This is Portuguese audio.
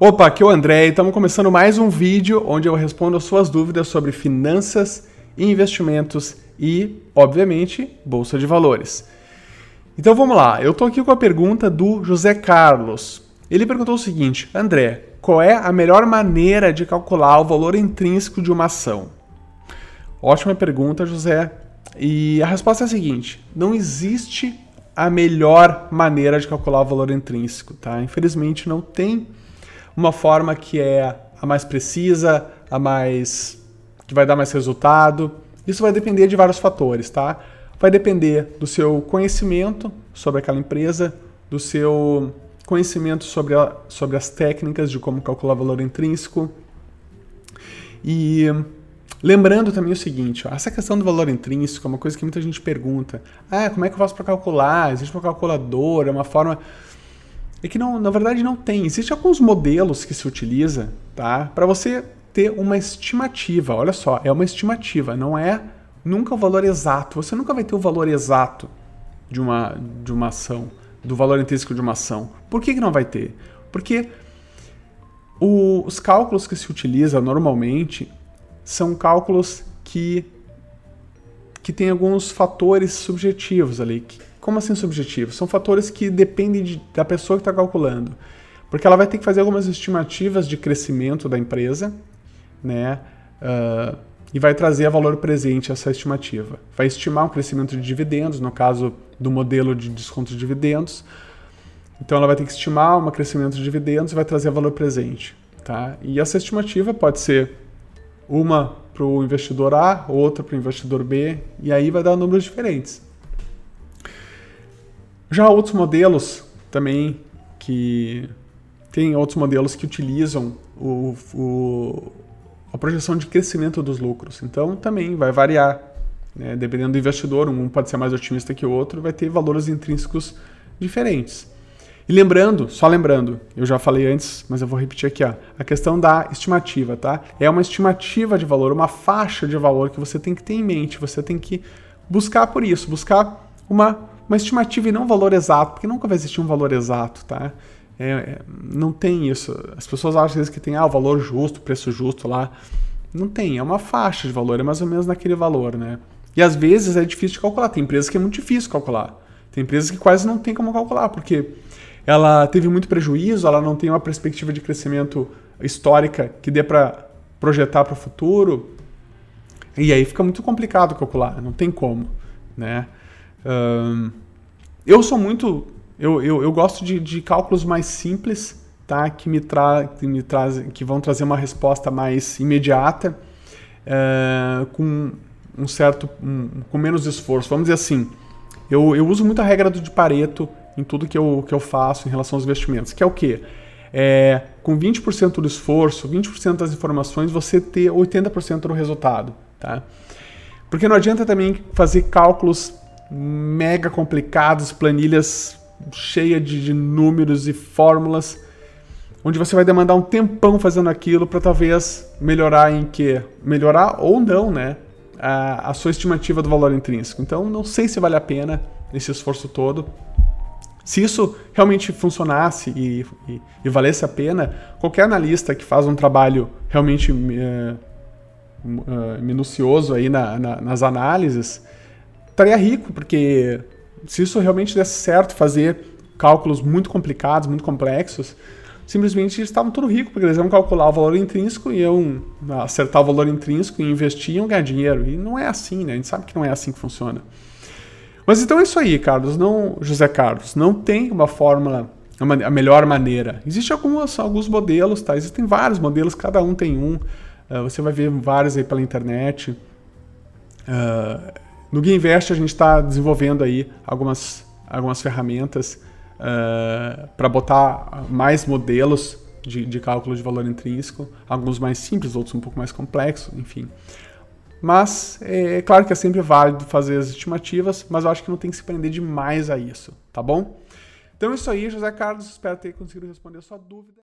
Opa, aqui é o André e estamos começando mais um vídeo onde eu respondo as suas dúvidas sobre finanças, investimentos e, obviamente, bolsa de valores. Então vamos lá, eu estou aqui com a pergunta do José Carlos. Ele perguntou o seguinte: André, qual é a melhor maneira de calcular o valor intrínseco de uma ação? Ótima pergunta, José. E a resposta é a seguinte: não existe a melhor maneira de calcular o valor intrínseco, tá? Infelizmente não tem uma forma que é a mais precisa, a mais que vai dar mais resultado. Isso vai depender de vários fatores, tá? Vai depender do seu conhecimento sobre aquela empresa, do seu conhecimento sobre, a, sobre as técnicas de como calcular valor intrínseco. E lembrando também o seguinte, ó, essa questão do valor intrínseco é uma coisa que muita gente pergunta. Ah, como é que eu faço para calcular? Existe uma calculadora, uma forma é que não, na verdade não tem. Existem alguns modelos que se utiliza, tá? Para você ter uma estimativa. Olha só, é uma estimativa, não é nunca o valor exato. Você nunca vai ter o valor exato de uma, de uma ação, do valor intrínseco de uma ação. Por que, que não vai ter? Porque o, os cálculos que se utiliza normalmente são cálculos que, que têm alguns fatores subjetivos ali, como assim subjetivo? São fatores que dependem de, da pessoa que está calculando. Porque ela vai ter que fazer algumas estimativas de crescimento da empresa, né? Uh, e vai trazer a valor presente essa estimativa. Vai estimar um crescimento de dividendos, no caso do modelo de desconto de dividendos. Então ela vai ter que estimar um crescimento de dividendos e vai trazer valor presente. Tá? E essa estimativa pode ser uma para o investidor A, outra para o investidor B, e aí vai dar números diferentes. Já outros modelos também que tem outros modelos que utilizam o, o, a projeção de crescimento dos lucros. Então também vai variar. Né? Dependendo do investidor, um pode ser mais otimista que o outro, vai ter valores intrínsecos diferentes. E lembrando, só lembrando, eu já falei antes, mas eu vou repetir aqui, ó, a questão da estimativa, tá? É uma estimativa de valor, uma faixa de valor que você tem que ter em mente, você tem que buscar por isso, buscar uma uma estimativa e não um valor exato, porque nunca vai existir um valor exato, tá? É, é, não tem isso. As pessoas acham às vezes que tem ah, o valor justo, preço justo lá. Não tem, é uma faixa de valor, é mais ou menos naquele valor, né? E às vezes é difícil de calcular. Tem empresas que é muito difícil calcular. Tem empresas que quase não tem como calcular, porque ela teve muito prejuízo, ela não tem uma perspectiva de crescimento histórica que dê para projetar para o futuro. E aí fica muito complicado calcular, não tem como, né? eu sou muito. Eu, eu, eu gosto de, de, cálculos mais simples, tá? Que me, tra que me trazem, que vão trazer uma resposta mais imediata, uh, com um certo. Um, com menos esforço. Vamos dizer assim. Eu, eu uso muito a regra do de Pareto em tudo que eu, que eu faço em relação aos investimentos, que é o quê? É, com 20% do esforço, 20% das informações, você ter 80% do resultado. Tá? Porque não adianta também fazer cálculos mega complicados, planilhas cheias de, de números e fórmulas, onde você vai demandar um tempão fazendo aquilo para talvez melhorar em que? Melhorar ou não, né? A, a, sua estimativa do valor intrínseco. Então, não sei se vale a pena esse esforço todo. Se isso realmente funcionasse e, e, e valesse a pena, qualquer analista que faz um trabalho realmente uh, uh, minucioso aí na, na, nas análises, estaria rico, porque se isso realmente desse certo, fazer cálculos muito complicados, muito complexos, simplesmente eles estavam tudo ricos, porque eles iam calcular o valor intrínseco, iam acertar o valor intrínseco e investir e iam ganhar dinheiro. E não é assim, né? A gente sabe que não é assim que funciona. Mas então é isso aí, Carlos. Não, José Carlos, não tem uma fórmula, a melhor maneira. Existem alguns, alguns modelos, tá? Existem vários modelos, cada um tem um. Uh, você vai ver vários aí pela internet. Uh, no Guia Invest a gente está desenvolvendo aí algumas, algumas ferramentas uh, eh, para botar mais modelos de, de, cálculo de valor intrínseco, alguns mais simples, outros um pouco mais complexos, enfim. Mas é, é claro que é sempre válido fazer as estimativas, mas eu acho que não tem que se prender demais a isso, tá bom? Então é isso aí, José Carlos, espero ter conseguido responder a sua dúvida.